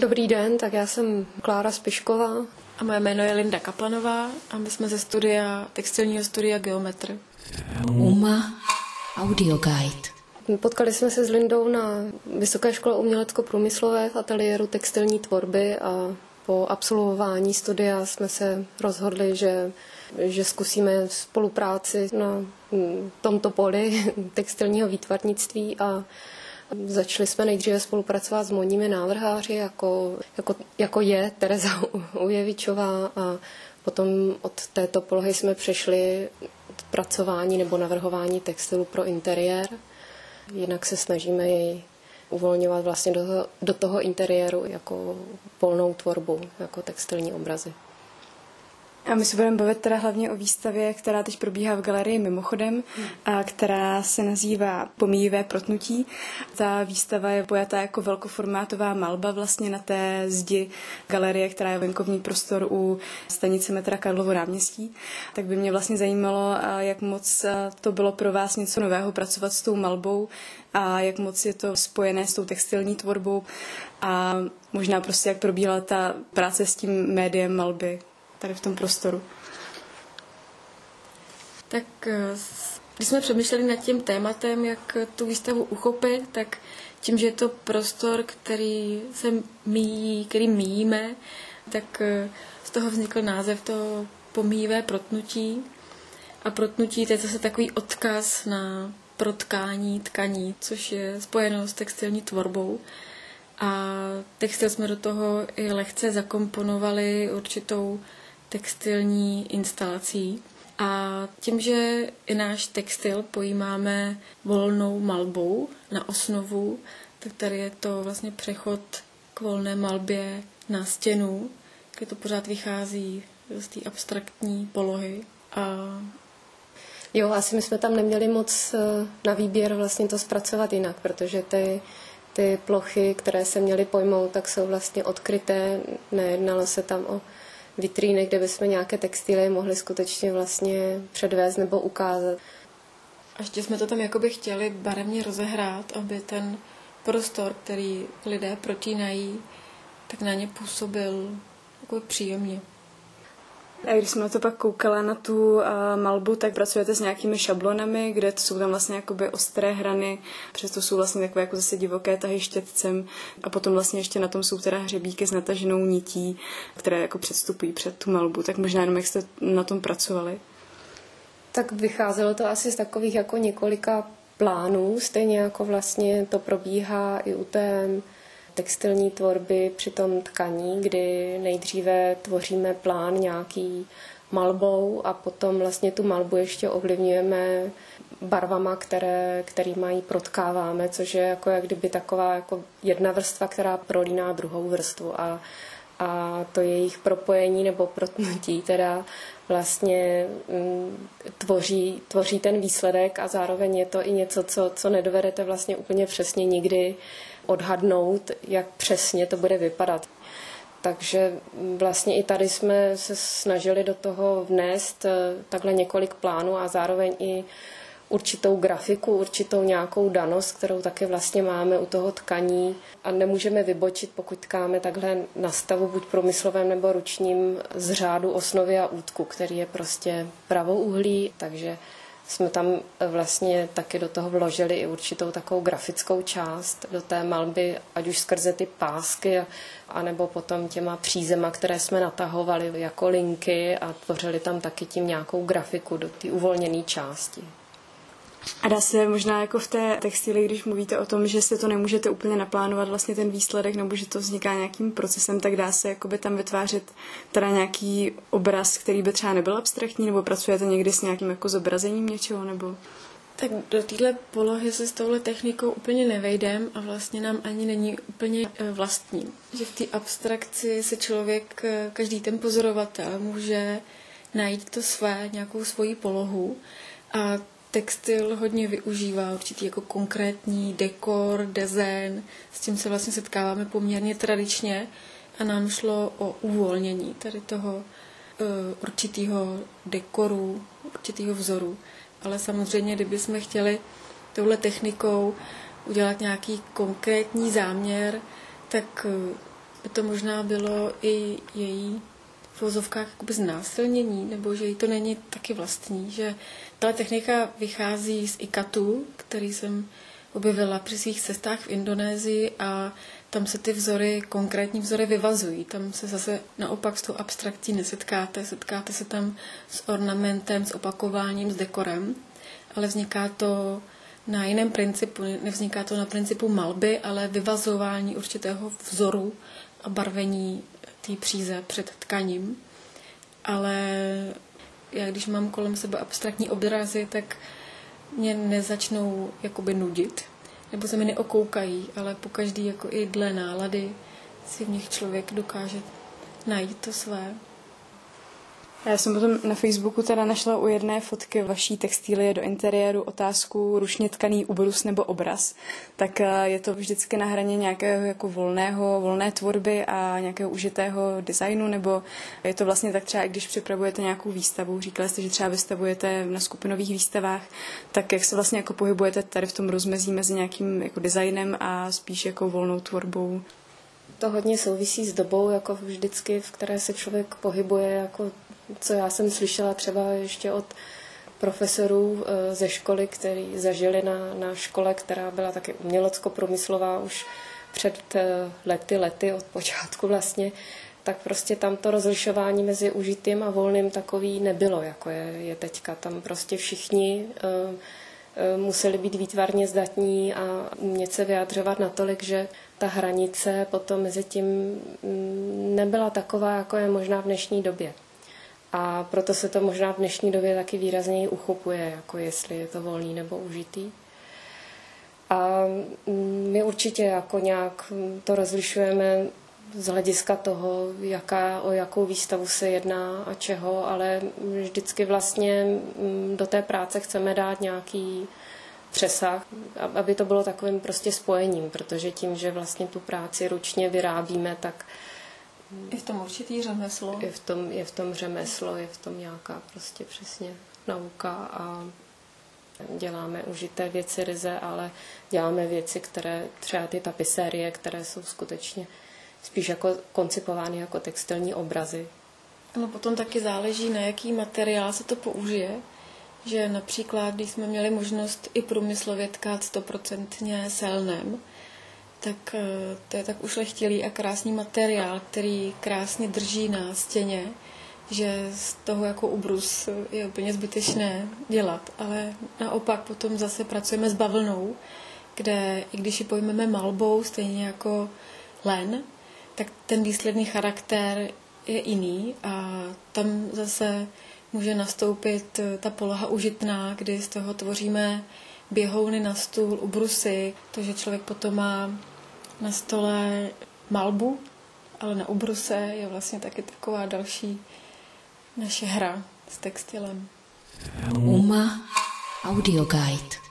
Dobrý den, tak já jsem Klára Spišková. A moje jméno je Linda Kaplanová a my jsme ze studia, textilního studia Geometr. UMA Audio Guide. Potkali jsme se s Lindou na Vysoké škole umělecko-průmyslové v ateliéru textilní tvorby a po absolvování studia jsme se rozhodli, že, že zkusíme spolupráci na tomto poli textilního výtvarnictví a Začali jsme nejdříve spolupracovat s modními návrháři, jako, jako, jako je Tereza Ujevičová a potom od této polohy jsme přešli pracování nebo navrhování textilu pro interiér. Jinak se snažíme jej uvolňovat vlastně do, do toho interiéru jako volnou tvorbu, jako textilní obrazy. A my se budeme bavit teda hlavně o výstavě, která teď probíhá v galerii mimochodem, a která se nazývá Pomíjivé protnutí. Ta výstava je pojatá jako velkoformátová malba vlastně na té zdi galerie, která je venkovní prostor u stanice metra Karlovo náměstí. Tak by mě vlastně zajímalo, jak moc to bylo pro vás něco nového pracovat s tou malbou a jak moc je to spojené s tou textilní tvorbou a možná prostě jak probíhala ta práce s tím médiem malby tady v tom prostoru. Tak eh, když jsme přemýšleli nad tím tématem, jak tu výstavu uchopit, tak tím, že je to prostor, který se míjí, který míjíme, tak eh, z toho vznikl název to pomíjivé protnutí. A protnutí to je zase takový odkaz na protkání tkaní, což je spojeno s textilní tvorbou. A textil jsme do toho i lehce zakomponovali určitou textilní instalací. A tím, že i náš textil pojímáme volnou malbou na osnovu, tak tady je to vlastně přechod k volné malbě na stěnu, kde to pořád vychází z té abstraktní polohy. A Jo, asi my jsme tam neměli moc eh, na výběr vlastně to zpracovat jinak, protože ty, ty plochy, které se měly pojmout, tak jsou vlastně odkryté. Nejednalo se tam o vitríny, kde bychom nějaké textily mohli skutečně vlastně předvést nebo ukázat. A ještě jsme to tam jakoby chtěli barevně rozehrát, aby ten prostor, který lidé protínají, tak na ně působil jako příjemně. A když jsme na to pak koukala na tu uh, malbu, tak pracujete s nějakými šablonami, kde jsou tam vlastně jakoby ostré hrany, přesto jsou vlastně takové jako zase divoké tahy štětcem a potom vlastně ještě na tom jsou teda hřebíky s nataženou nití, které jako předstupují před tu malbu. Tak možná jenom jak jste na tom pracovali? Tak vycházelo to asi z takových jako několika plánů, stejně jako vlastně to probíhá i u té textilní tvorby při tom tkaní, kdy nejdříve tvoříme plán nějaký malbou a potom vlastně tu malbu ještě ovlivňujeme barvama, které, který mají protkáváme, což je jako jak kdyby taková jako jedna vrstva, která prolíná druhou vrstvu a, a to jejich propojení nebo protnutí teda vlastně mm, tvoří, tvoří ten výsledek a zároveň je to i něco, co, co nedovedete vlastně úplně přesně nikdy odhadnout, jak přesně to bude vypadat. Takže vlastně i tady jsme se snažili do toho vnést eh, takhle několik plánů a zároveň i určitou grafiku, určitou nějakou danost, kterou taky vlastně máme u toho tkaní a nemůžeme vybočit, pokud tkáme takhle na stavu buď průmyslovém nebo ručním z řádu osnovy a útku, který je prostě pravouhlý, takže jsme tam vlastně taky do toho vložili i určitou takovou grafickou část do té malby, ať už skrze ty pásky, anebo potom těma přízema, které jsme natahovali jako linky a tvořili tam taky tím nějakou grafiku do té uvolněné části. A dá se možná jako v té textili, když mluvíte o tom, že se to nemůžete úplně naplánovat vlastně ten výsledek, nebo že to vzniká nějakým procesem, tak dá se jakoby tam vytvářet teda nějaký obraz, který by třeba nebyl abstraktní, nebo pracujete někdy s nějakým jako zobrazením něčeho, nebo... Tak do téhle polohy se s touhle technikou úplně nevejdem a vlastně nám ani není úplně e, vlastní. Že v té abstrakci se člověk, e, každý ten pozorovatel může najít to své, nějakou svoji polohu a textil hodně využívá určitý jako konkrétní dekor, design, s tím se vlastně setkáváme poměrně tradičně a nám šlo o uvolnění tady toho uh, určitého dekoru, určitého vzoru. Ale samozřejmě, kdyby jsme chtěli touhle technikou udělat nějaký konkrétní záměr, tak uh, by to možná bylo i její v vozovkách jakoby znásilnění, nebo že jí to není taky vlastní, že ta technika vychází z ikatu, který jsem objevila při svých cestách v Indonésii a tam se ty vzory, konkrétní vzory vyvazují. Tam se zase naopak s tou abstraktí nesetkáte, setkáte se tam s ornamentem, s opakováním, s dekorem, ale vzniká to na jiném principu. Nevzniká to na principu malby, ale vyvazování určitého vzoru a barvení té příze před tkaním. Ale já když mám kolem sebe abstraktní obrazy, tak mě nezačnou jakoby nudit, nebo se mi neokoukají, ale po každý jako i dle nálady si v nich člověk dokáže najít to své. Já jsem potom na Facebooku teda našla u jedné fotky vaší textílie do interiéru otázku ručně tkaný ubrus nebo obraz. Tak eh, je to vždycky na hraně nějakého jako volného, volné tvorby a nějakého užitého designu, nebo je to vlastně tak třeba, když připravujete nějakou výstavu, říkali jste, že třeba vystavujete na skupinových výstavách, tak jak se vlastně jako pohybujete tady v tom rozmezí mezi nějakým jako designem a spíš jako volnou tvorbou? To hodně souvisí s dobou, jako vždycky, v které se člověk pohybuje, jako co já jsem slyšela třeba ještě od profesorů eh, ze školy, který zažili na, na škole, která byla taky umělecko-promyslová už před eh, lety, lety od počátku vlastně, tak prostě tam to rozlišování mezi užitým a volným takový nebylo, jako je, je teďka. Tam prostě všichni uh, museli být výtvarně zdatní a umět se vyjadřovat natolik, že ta hranice potom mezi tím mm, nebyla taková, jako je možná v dnešní době. A proto se to možná v dnešní době taky výrazněji uchopuje, jako jestli je to volný nebo užitý. A mm, my určitě jako nějak to rozlišujeme z hlediska toho, jaká, o jakou výstavu se jedná a čeho, ale vždycky vlastně mm, do té práce chceme dát nějaký přesah, aby to bylo takovým prostě spojením, protože tím, že vlastně tu práci ručně vyrábíme, tak je v tom určitý řemeslo. Je v tom, je v tom řemeslo, je v tom nějaká prostě přesně nauka a děláme užité věci ryze, ale děláme věci, které třeba ty tapisérie, které jsou skutečně spíš jako koncipovány jako textilní obrazy. No potom taky záleží, na jaký materiál se to použije. Že například, když jsme měli možnost i průmyslově tkát stoprocentně selnem, tak eh, to je tak ušlechtilý a krásný materiál, který krásně drží na stěně, že z toho jako ubrus je úplně zbytečné dělat. Ale naopak potom zase pracujeme s bavlnou, kde i když ji pojmeme malbou, stejně jako len, tak ten výsledný charakter je jiný a tam zase může nastoupit eh, ta poloha užitná, kdy z toho tvoříme běhouny na stůl, ubrusy, to, že člověk potom má na stole malbu, ale na ubruse je vlastně taky taková další naše hra s textilem. Uma Audio Guide